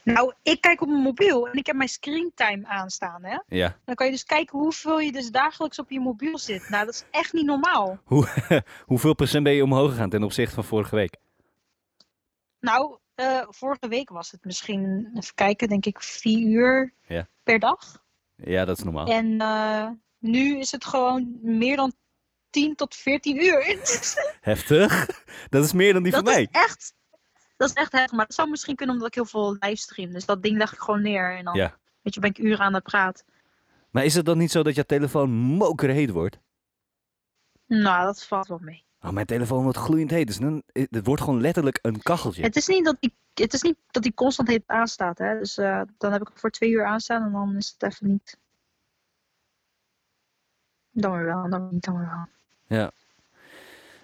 Nou, ik kijk op mijn mobiel en ik heb mijn screentime aanstaan. Hè? Ja. Dan kan je dus kijken hoeveel je dus dagelijks op je mobiel zit. Nou, dat is echt niet normaal. Hoe, hoeveel procent ben je omhoog gegaan ten opzichte van vorige week? Nou, eh, vorige week was het misschien, even kijken, denk ik vier uur Ja. per dag. Ja, dat is normaal. En eh, nu is het gewoon meer dan 10 tot 14 uur. Heftig. Dat is meer dan die dat van mij. is echt, dat is echt heftig. Maar dat zou misschien kunnen omdat ik heel veel livestream. Dus dat ding leg ik gewoon neer. En dan Ja. weet je, ben ik uren aan het praten. Maar is het dan niet zo dat jouw telefoon mokerheet wordt? Nou, dat valt wel mee. Oh, mijn telefoon wordt gloeiend heet. Dus dan, het wordt gewoon letterlijk een kacheltje. Het is niet dat die, het is niet dat die constant heet aanstaat. Hè? Dus eh, dan heb ik het voor twee uur aanstaan en dan is het even niet. Dan weer wel, dan weer niet, dan weer wel.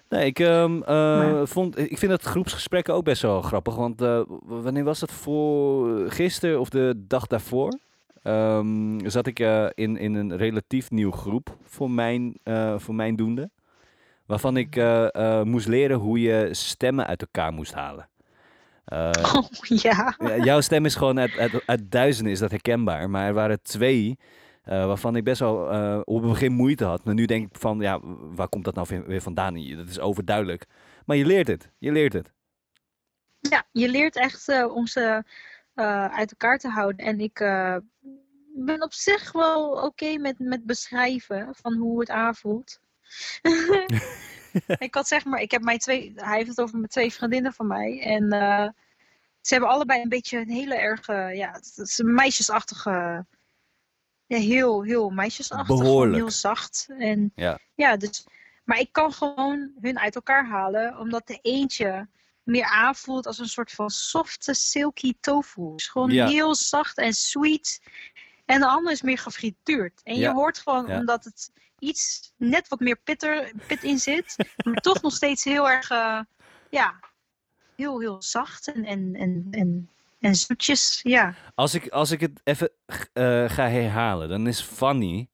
Nee, ik, ehm, eh, Maar- vond, ik vind dat groepsgesprekken ook best wel grappig. Want eh, wanneer was dat? Voor gisteren of de dag daarvoor? Ehm, zat ik eh, in, in een relatief nieuw groep voor mijn, voor mijn doende. Waarvan ik moest leren hoe je stemmen uit elkaar moest halen. Oh ja. ja, jouw stem is gewoon uit, uit, uit duizenden is dat herkenbaar. Maar er waren twee eh, waarvan ik best wel eh, op het begin moeite had. Maar nu denk ik van, ja, waar komt dat nou weer- vandaan? Dat is overduidelijk. Maar je leert het. Je leert het. Ja, je leert echt eh, om ze uit elkaar te houden. En ik ben op zich wel oké met, met beschrijven van hoe het aanvoelt. ik had zeg maar, ik heb mijn twee, hij heeft het over mijn twee vriendinnen van mij. En ze hebben allebei een beetje een hele erg, ja, een meisjesachtige, ja, heel, heel meisjesachtig. Behoorlijk. Heel zacht. En Ja. ja, dus, maar ik kan gewoon hun uit elkaar halen, omdat de eentje meer aanvoelt als een soort van softe, silky tofu. Dus gewoon Ja. heel zacht en sweet. En de andere is meer gefrituurd. En je hoort gewoon, Ja. omdat het iets net wat meer pitter, pit in zit, maar toch nog steeds heel erg, eh, ja, heel, heel zacht en, en, en, en, en zoetjes. Ja, Als ik, als ik het even eh, ga herhalen, dan is Fanny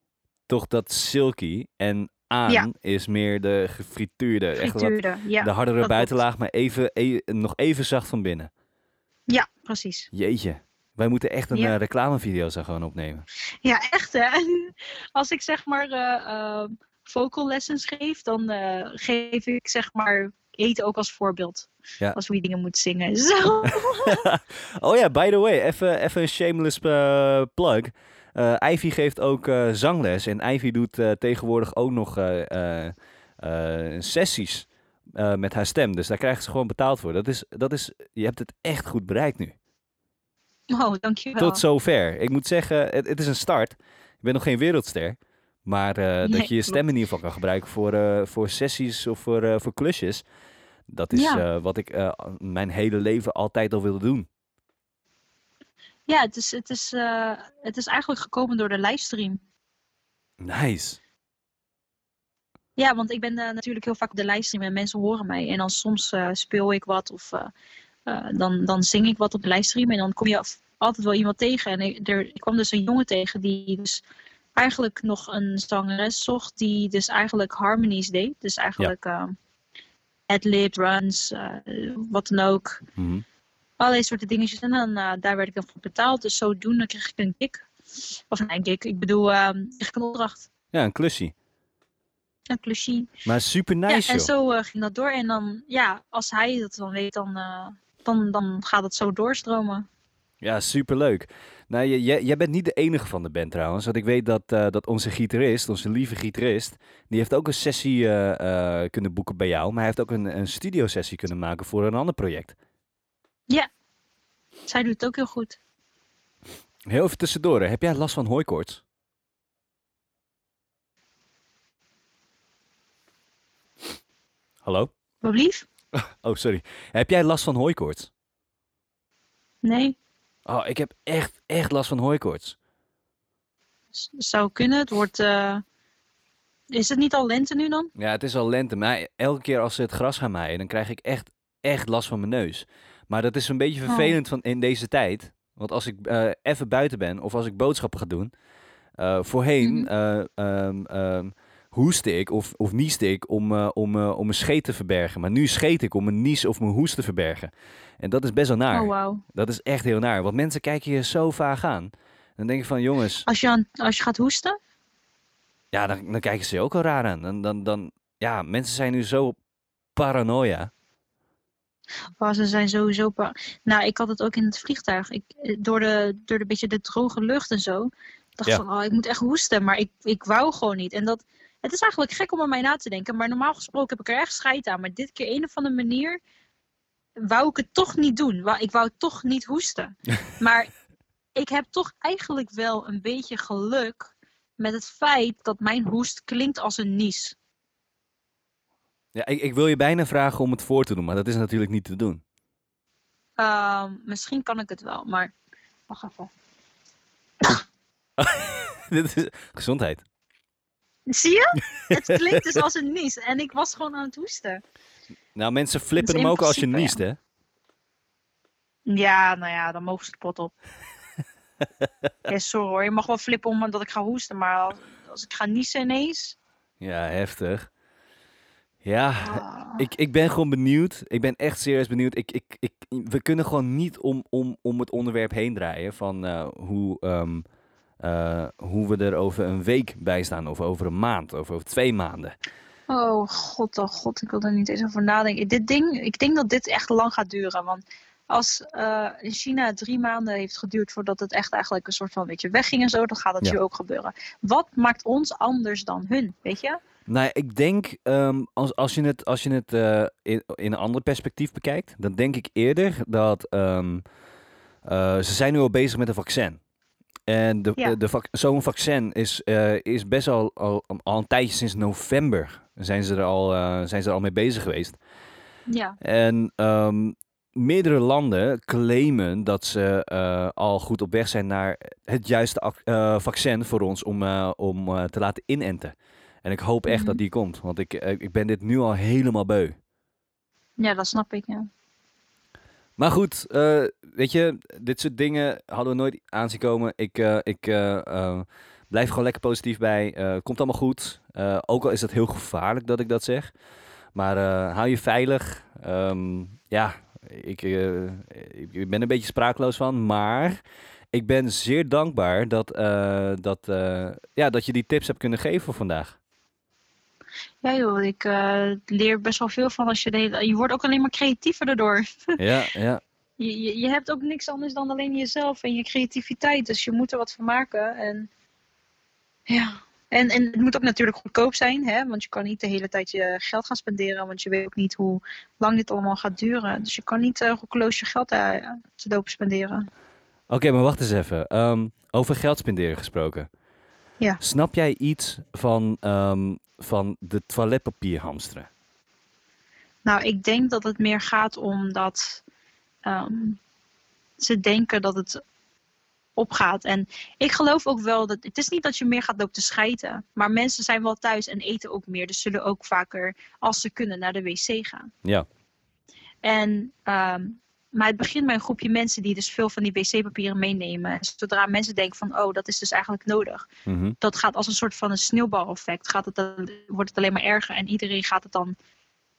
toch dat silky. En aan Ja. is meer de gefrituurde. Echt wat. Ja, de hardere buitenlaag, maar even, e- nog even zacht van binnen. ja, precies. Jeetje. Wij moeten echt een Ja. eh, reclamevideo zo gewoon opnemen. Ja, echt hè. Als ik zeg maar eh, vocal lessons geef, dan geef ik zeg maar eten ook als voorbeeld. Ja. Als we dingen moeten zingen. Zo. oh ja, by the way, even, een shameless eh, plug. Eh, Ivy geeft ook eh, zangles. En Ivy doet tegenwoordig ook nog sessies met haar stem. Dus daar krijgt ze gewoon betaald voor. Dat is, dat is, je hebt het echt goed bereikt nu. Oh, dankjewel. Tot zover. Ik moet zeggen, het, het is een start. Ik ben nog geen wereldster. Maar eh, dat je je stem in ieder geval kan gebruiken voor, eh, voor sessies of voor, eh, voor klusjes. Dat is Ja. wat ik mijn hele leven altijd al wilde doen. Ja, het is, het, is, het is eigenlijk gekomen door de livestream. Nice. Ja, want ik ben natuurlijk heel vaak op de livestream en mensen horen mij. En dan soms speel ik wat of dan, dan zing ik wat op de livestream. En dan kom je altijd wel iemand tegen. En ik, er, ik kwam dus een jongen tegen die dus eigenlijk nog een zangeres zocht. Die dus eigenlijk harmonies deed. Dus eigenlijk eh ad-lib, runs, eh, wat dan ook. Mhm. Allerlei soorten dingetjes. En dan, eh, daar werd ik dan voor betaald. Dus zodoende kreeg ik een kick. Of nee, een kick. Ik bedoel, eh, kreeg ik een opdracht. Ja, een klusje. Een klusje. Maar super nice, ja, en joh. zo eh, ging dat door. En dan, ja, als hij dat dan weet, dan, dan, dan gaat het zo doorstromen. Ja, super leuk. Nou, jij, jij bent niet de enige van de band trouwens. Want ik weet dat, eh, dat onze gitarist, onze lieve gitarist, die heeft ook een sessie eh, eh, kunnen boeken bij jou. Maar hij heeft ook een, een studiosessie kunnen maken voor een ander project. Zij doet het ook heel goed. Heel even tussendoor, hè. heb jij last van hooikoorts? Hallo? Wat lief? Oh, sorry. Heb jij last van hooikoorts? Nee, Oh, ik heb echt, echt last van hooikoorts. Zou kunnen. Het wordt. eh, Is het niet al lente nu dan? Ja, het is al lente, maar elke keer als ze het gras gaan maaien, dan krijg ik echt, echt last van mijn neus. Maar dat is een beetje Oh. vervelend van in deze tijd. Want als ik eh, even buiten ben of als ik boodschappen ga doen, eh, voorheen Mhm. eh, ehm, ehm, hoestte ik of, of nieste ik om, eh, om, eh, om mijn scheet te verbergen. Maar nu scheet ik om mijn nies of mijn hoest te verbergen. En dat is best wel naar. Oh, wauw. Dat is echt heel naar. Want mensen kijken je zo vaag aan. Dan denk ik van, jongens, Als je, aan, als je gaat hoesten? ja, dan, dan kijken ze je ook al raar aan. Dan, dan, dan, ja, mensen zijn nu zo paranoia. Oh, ze zijn sowieso. pa- Nou, ik had het ook in het vliegtuig. Ik, eh, door, de, door de beetje de droge lucht en zo. dacht Ja. van, oh, ik moet echt hoesten. Maar ik, ik wou gewoon niet. En dat, het is eigenlijk gek om aan mij na te denken. Maar normaal gesproken heb ik er echt scheid aan. Maar dit keer een of andere manier wou ik het toch niet doen. Ik wou toch niet hoesten. maar ik heb toch eigenlijk wel een beetje geluk met het feit dat mijn hoest klinkt als een nies. Ja, ik, ik wil je bijna vragen om het voor te doen, maar dat is natuurlijk niet te doen. Ehm, misschien kan ik het wel, maar wacht even. Dit is gezondheid. Zie je? Het klinkt dus als een nies. En ik was gewoon aan het hoesten. Nou, mensen flippen hem ook als je niest, hè? Ja, nou ja, dan mogen ze de pot op. ja, sorry hoor. Je mag wel flippen omdat ik ga hoesten. Maar als, als ik ga niezen ineens... Ja, heftig. Ja, ah. ik, ik ben gewoon benieuwd. Ik ben echt serieus benieuwd. Ik, ik, ik, we kunnen gewoon niet om, om, om het onderwerp heen draaien van eh, hoe, ehm, eh, hoe we er over een week bij staan. Of over een maand, of over twee maanden. Oh god, oh god. Ik wil er niet eens over nadenken. Dit ding, ik denk dat dit echt lang gaat duren. Want als eh, in China drie maanden heeft geduurd voordat het echt eigenlijk een soort van weet je, wegging en zo, dan gaat Ja. hier ook gebeuren. Wat maakt ons anders dan hun, weet je? Nou, ik denk, ehm, als, als je het, als je het eh, in, in een ander perspectief bekijkt, dan denk ik eerder dat ehm, eh, ze zijn nu al bezig met een vaccin. En de, Ja. de, zo'n vaccin is, eh, is best al, al, al een tijdje sinds november zijn ze er al, eh, zijn ze er al mee bezig geweest. Ja. En ehm, meerdere landen claimen dat ze eh, al goed op weg zijn naar het juiste ac- vaccin voor ons om, om te laten inenten. En ik hoop echt Mhm. dat die komt, want ik, ik ben dit nu al helemaal beu. ja, dat snap ik, ja. Maar goed, eh, weet je, dit soort dingen hadden we nooit aanzien komen. Ik, eh, ik eh, eh, blijf gewoon lekker positief bij. Komt allemaal goed. Ook al is het heel gevaarlijk dat ik dat zeg. Maar hou je veilig. Ehm, ja, ik, ik ben een beetje spraakloos van. Maar ik ben zeer dankbaar dat, dat, ja, dat je die tips hebt kunnen geven voor vandaag. Ja joh, ik eh, leer best wel veel van als je de hele... Je wordt ook alleen maar creatiever daardoor. Ja, ja. Je, je, je hebt ook niks anders dan alleen jezelf en je creativiteit. Dus je moet er wat van maken. En ja. En, en het moet ook natuurlijk goedkoop zijn, hè? want je kan niet de hele tijd je geld gaan spenderen, want je weet ook niet hoe lang dit allemaal gaat duren. Dus je kan niet uh, roekeloos je geld uh, te dopen spenderen. Oké, maar wacht eens even. Ehm, over geld spenderen gesproken. Ja. Snap jij iets van, ehm, van de toiletpapier hamsteren? Nou, ik denk dat het meer gaat om dat um, ze denken dat het opgaat. En ik geloof ook wel dat het is niet dat je meer gaat lopen te schijten, maar mensen zijn wel thuis en eten ook meer, dus zullen ook vaker, als ze kunnen, naar de wc gaan. Ja. En um, maar het begint bij een groepje mensen die dus veel van die wc-papieren meenemen. En zodra mensen denken van, oh, dat is dus eigenlijk nodig. Mm -hmm. Dat gaat als een soort van een sneeuwbaleffect. Gaat het dan, wordt het alleen maar erger en iedereen gaat het dan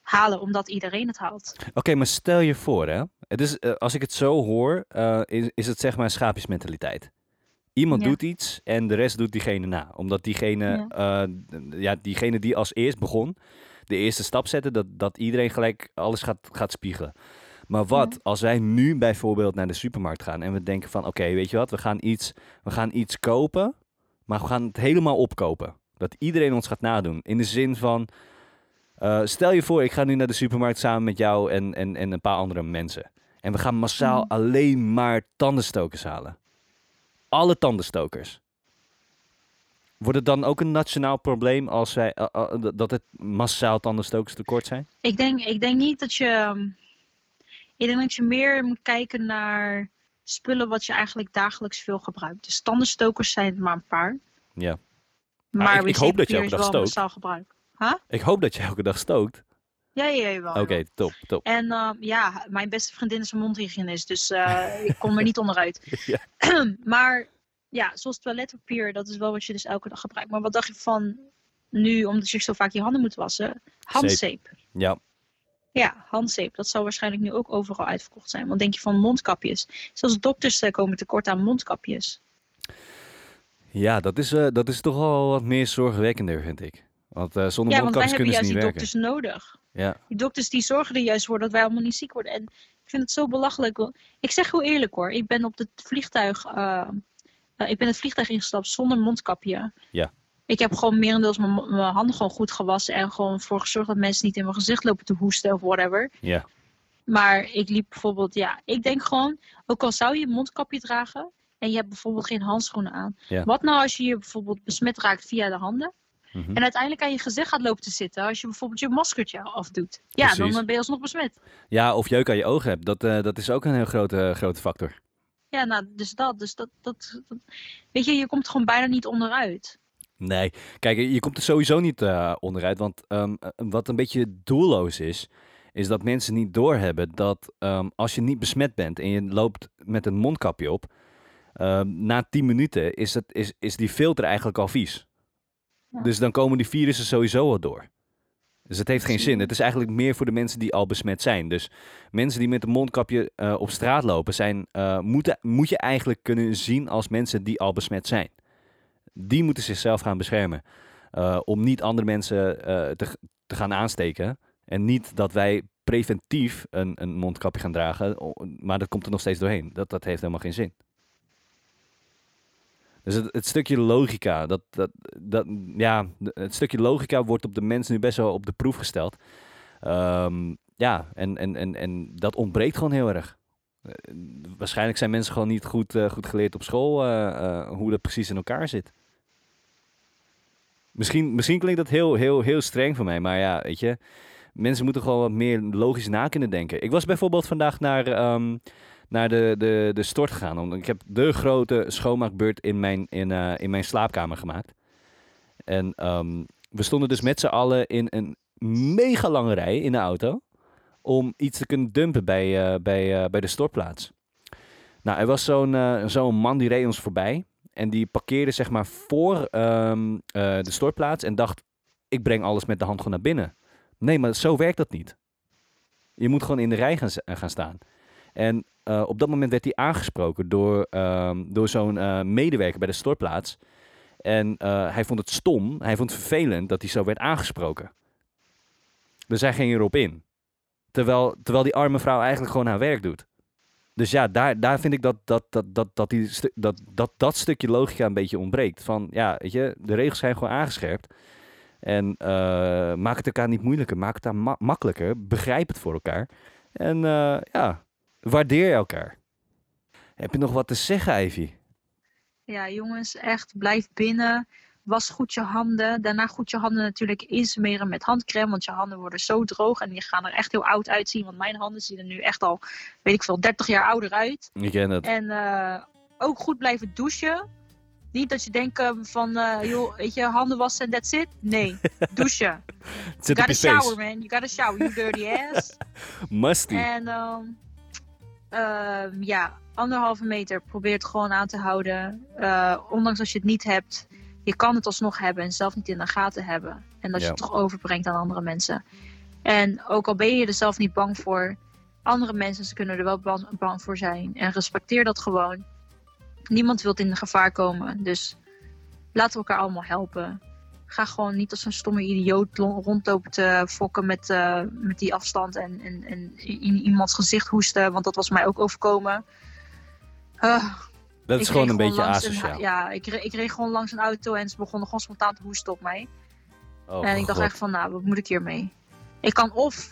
halen omdat iedereen het haalt. Oké, okay, maar stel je voor, hè. Het is, uh, als ik het zo hoor, uh, is, is het zeg maar een schaapjesmentaliteit. Iemand Ja. doet iets en de rest doet diegene na. Omdat diegene, ja. Uh, ja, diegene die als eerst begon, de eerste stap zette, dat, dat iedereen gelijk alles gaat, gaat spiegelen. Maar wat als wij nu bijvoorbeeld naar de supermarkt gaan en we denken van, oké, weet je wat, we gaan, iets, we gaan iets kopen, maar we gaan het helemaal opkopen. Dat iedereen ons gaat nadoen. In de zin van, uh, stel je voor, ik ga nu naar de supermarkt samen met jou en, en, en een paar andere mensen. En we gaan massaal Mm. alleen maar tandenstokers halen. Alle tandenstokers. Wordt het dan ook een nationaal probleem als wij, eh, eh, dat het massaal tandenstokers tekort zijn? Ik denk, ik denk niet dat je. ehm, Ik denk dat je meer moet kijken naar spullen wat je eigenlijk dagelijks veel gebruikt. Dus tandenstokers zijn maar een paar. Ja. Maar ik- ik hoop dat je elke dag stookt. gebruik. Ik hoop dat je elke dag stookt. Ja, ja, ja, wel. Oké, top, top. En ehm, ja, mijn beste vriendin is een mondhygiënist, dus eh, ik kom er niet onderuit. Ja. maar ja, zoals toiletpapier, dat is wel wat je dus elke dag gebruikt. Maar wat dacht je van nu, omdat je zo vaak je handen moet wassen, handzeep? Ja, Ja, handzeep. Dat zal waarschijnlijk nu ook overal uitverkocht zijn. Want denk je van mondkapjes? Zelfs dokters eh, komen tekort aan mondkapjes. ja dat, is, eh, dat is toch wel wat meer zorgwekkender, vind ik. Want eh, zonder Ja, want wij mondkapjes hebben kunnen ze juist niet die werken. dokters nodig. Ja, Die dokters die zorgen er juist voor dat wij allemaal niet ziek worden. En ik vind het zo belachelijk. want- Ik zeg heel eerlijk hoor. Ik ben op het vliegtuig, ik ben het vliegtuig ingestapt zonder mondkapje. Ja. Ik heb gewoon merendeels mijn, mijn handen gewoon goed gewassen. En gewoon voor gezorgd dat mensen niet in mijn gezicht lopen te hoesten of whatever. ja, Maar ik liep bijvoorbeeld, ja, ik denk gewoon, ook al zou je een mondkapje dragen en je hebt bijvoorbeeld geen handschoenen aan. Ja. Wat nou als je je bijvoorbeeld besmet raakt via de handen mhm. en uiteindelijk aan je gezicht gaat lopen te zitten als je bijvoorbeeld je maskertje afdoet? Ja, dan Precies. ben je alsnog besmet. ja of jeuk aan je ogen hebt. Dat, eh, dat is ook een heel grote, grote factor. Ja, nou, dus dat, dus dat, dat, dat- weet je, je komt gewoon bijna niet onderuit. Nee, kijk, je komt er sowieso niet eh, onderuit. Want ehm, eh, wat een beetje doelloos is, is dat mensen niet doorhebben dat ehm, als je niet besmet bent en je loopt met een mondkapje op, ehm, na 10 minuten is, het, is, is die filter eigenlijk al vies. Ja. Dus dan komen die virussen sowieso al door. Dus het heeft geen zin. Het is eigenlijk meer voor de mensen die al besmet zijn. Dus mensen die met een mondkapje eh, op straat lopen, zijn, moeten, moet je eigenlijk kunnen zien als mensen die al besmet zijn. Die moeten zichzelf gaan beschermen. eh, om niet andere mensen eh, te, te gaan aansteken. En niet dat wij preventief een, een mondkapje gaan dragen. Maar dat komt er nog steeds doorheen. Dat, dat heeft helemaal geen zin. Dus het, het stukje logica, dat, dat, dat, ja, het stukje logica wordt op de mensen nu best wel op de proef gesteld. Ehm, ja, en, en, en, en dat ontbreekt gewoon heel erg. Eh, waarschijnlijk zijn mensen gewoon niet goed, goed geleerd op school hoe dat precies in elkaar zit. Misschien, misschien klinkt dat heel, heel, heel streng voor mij, maar ja, weet je, mensen moeten gewoon wat meer logisch na kunnen denken. Ik was bijvoorbeeld vandaag naar, ehm, naar de, de, de stort gegaan. Omdat ik heb de grote schoonmaakbeurt in mijn, in, eh, in mijn slaapkamer gemaakt. En ehm, we stonden dus met z'n allen in een mega lange rij in de auto. Om iets te kunnen dumpen bij, eh, bij, eh, bij de stortplaats. Nou, er was zo'n zo'n man die reed ons voorbij. En die parkeerde zeg maar voor ehm, eh, de stortplaats. En dacht, ik breng alles met de hand gewoon naar binnen. Nee, maar zo werkt dat niet. Je moet gewoon in de rij gaan, gaan staan. En eh, op dat moment werd hij aangesproken door, ehm, door zo'n eh, medewerker bij de stortplaats. En eh, hij vond het stom, hij vond het vervelend dat hij zo werd aangesproken. Dus hij ging erop in. Terwijl, terwijl die arme vrouw eigenlijk gewoon haar werk doet. Dus ja, daar, daar vind ik dat dat, dat, dat, dat, die dat, dat dat stukje logica een beetje ontbreekt. Van ja, weet je, de regels zijn gewoon aangescherpt. En eh, maak het elkaar niet moeilijker, maak het daar ma- makkelijker. Begrijp het voor elkaar. En eh, ja, waardeer elkaar. Heb je nog wat te zeggen, Ivy? Ja, jongens, echt, blijf binnen. Was goed je handen. Daarna goed je handen natuurlijk insmeren met handcrème. Want je handen worden zo droog en die gaan er echt heel oud uitzien. Want mijn handen zien er nu echt al, weet ik veel, 30 jaar ouder uit. Ik ken het. En eh, ook goed blijven douchen. Niet dat je denkt eh, van, eh, joh, weet je, handen wassen en that's it. Nee, douchen. You gotta shower, face. man. You gotta shower, you dirty ass. Musty. En ehm, ehm, ja, anderhalve meter. Probeer het gewoon aan te houden. Ondanks als je het niet hebt. Je kan het alsnog hebben en zelf niet in de gaten hebben. En dat je het toch overbrengt aan andere mensen. En ook al ben je er zelf niet bang voor. Andere mensen ze kunnen er wel bang, bang voor zijn. En respecteer dat gewoon. Niemand wil in gevaar komen. Dus laten we elkaar allemaal helpen. Ga gewoon niet als een stomme idioot lo- rondlopen te fokken met, eh, met die afstand en, en, en in iemands gezicht hoesten, want dat was mij ook overkomen. Uh, Dat is ik gewoon een beetje asociaal. ja, ik, ik reed gewoon langs een auto en ze begonnen gewoon spontaan te hoesten op mij. Oh, en ik dacht God. echt van, nou, wat moet ik hiermee? Ik kan of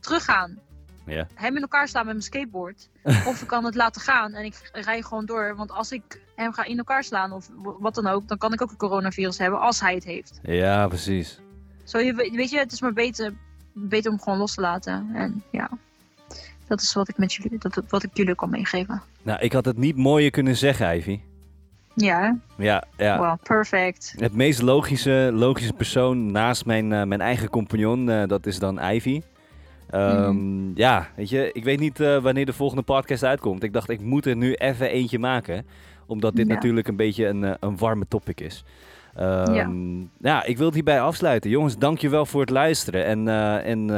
teruggaan Ja. hem in elkaar slaan met mijn skateboard. of ik kan het laten gaan en ik rij gewoon door. Want als ik hem ga in elkaar slaan of wat dan ook, dan kan ik ook een coronavirus hebben als hij het heeft. Ja, precies. Zo, je, weet weet je, het is maar beter, beter om gewoon los te laten. En ja, dat is wat ik, met jullie, dat, wat ik jullie kan meegeven. Nou, ik had het niet mooier kunnen zeggen, Ivy. Ja? Ja, ja. Well, perfect. Het meest logische, logische persoon naast mijn, eh, mijn eigen compagnon, eh, dat is dan Ivy. Ehm, Ja, weet je, ik weet niet eh, wanneer de volgende podcast uitkomt. Ik dacht, ik moet er nu even eentje maken. Omdat dit Ja. natuurlijk een beetje een, een warme topic is. Ehm, ja. ik wil het hierbij afsluiten. Jongens, dankjewel voor het luisteren. En, en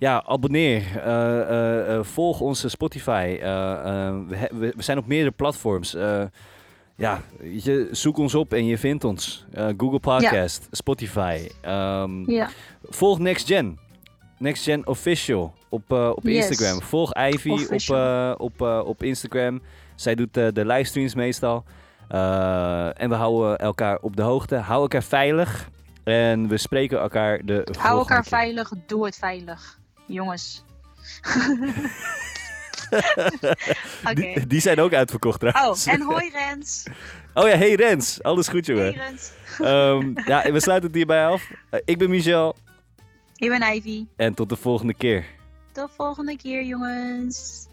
ja, abonneer. eh, eh, eh, volg onze Spotify. We, we, zijn op meerdere platforms. Ja, je, zoek ons op en je vindt ons. Google Podcast, Spotify. Ehm, Ja, Volg Next Gen. Next Gen Official op, op Yes. Instagram. Volg Ivy op, op, op Instagram. Zij doet de livestreams meestal. En we houden elkaar op de hoogte. Hou elkaar veilig. En we spreken elkaar de hou elkaar keer. veilig, doe het veilig. Jongens. Die, die zijn ook uitverkocht trouwens. Oh, en hoi Rens. Oh ja, hey Rens. Alles goed Hey jongen. Rens. Ehm, ja, we sluiten het hierbij af. Eh, ik ben Michel. Ik ben Ivy. En tot de volgende keer. Tot volgende keer jongens.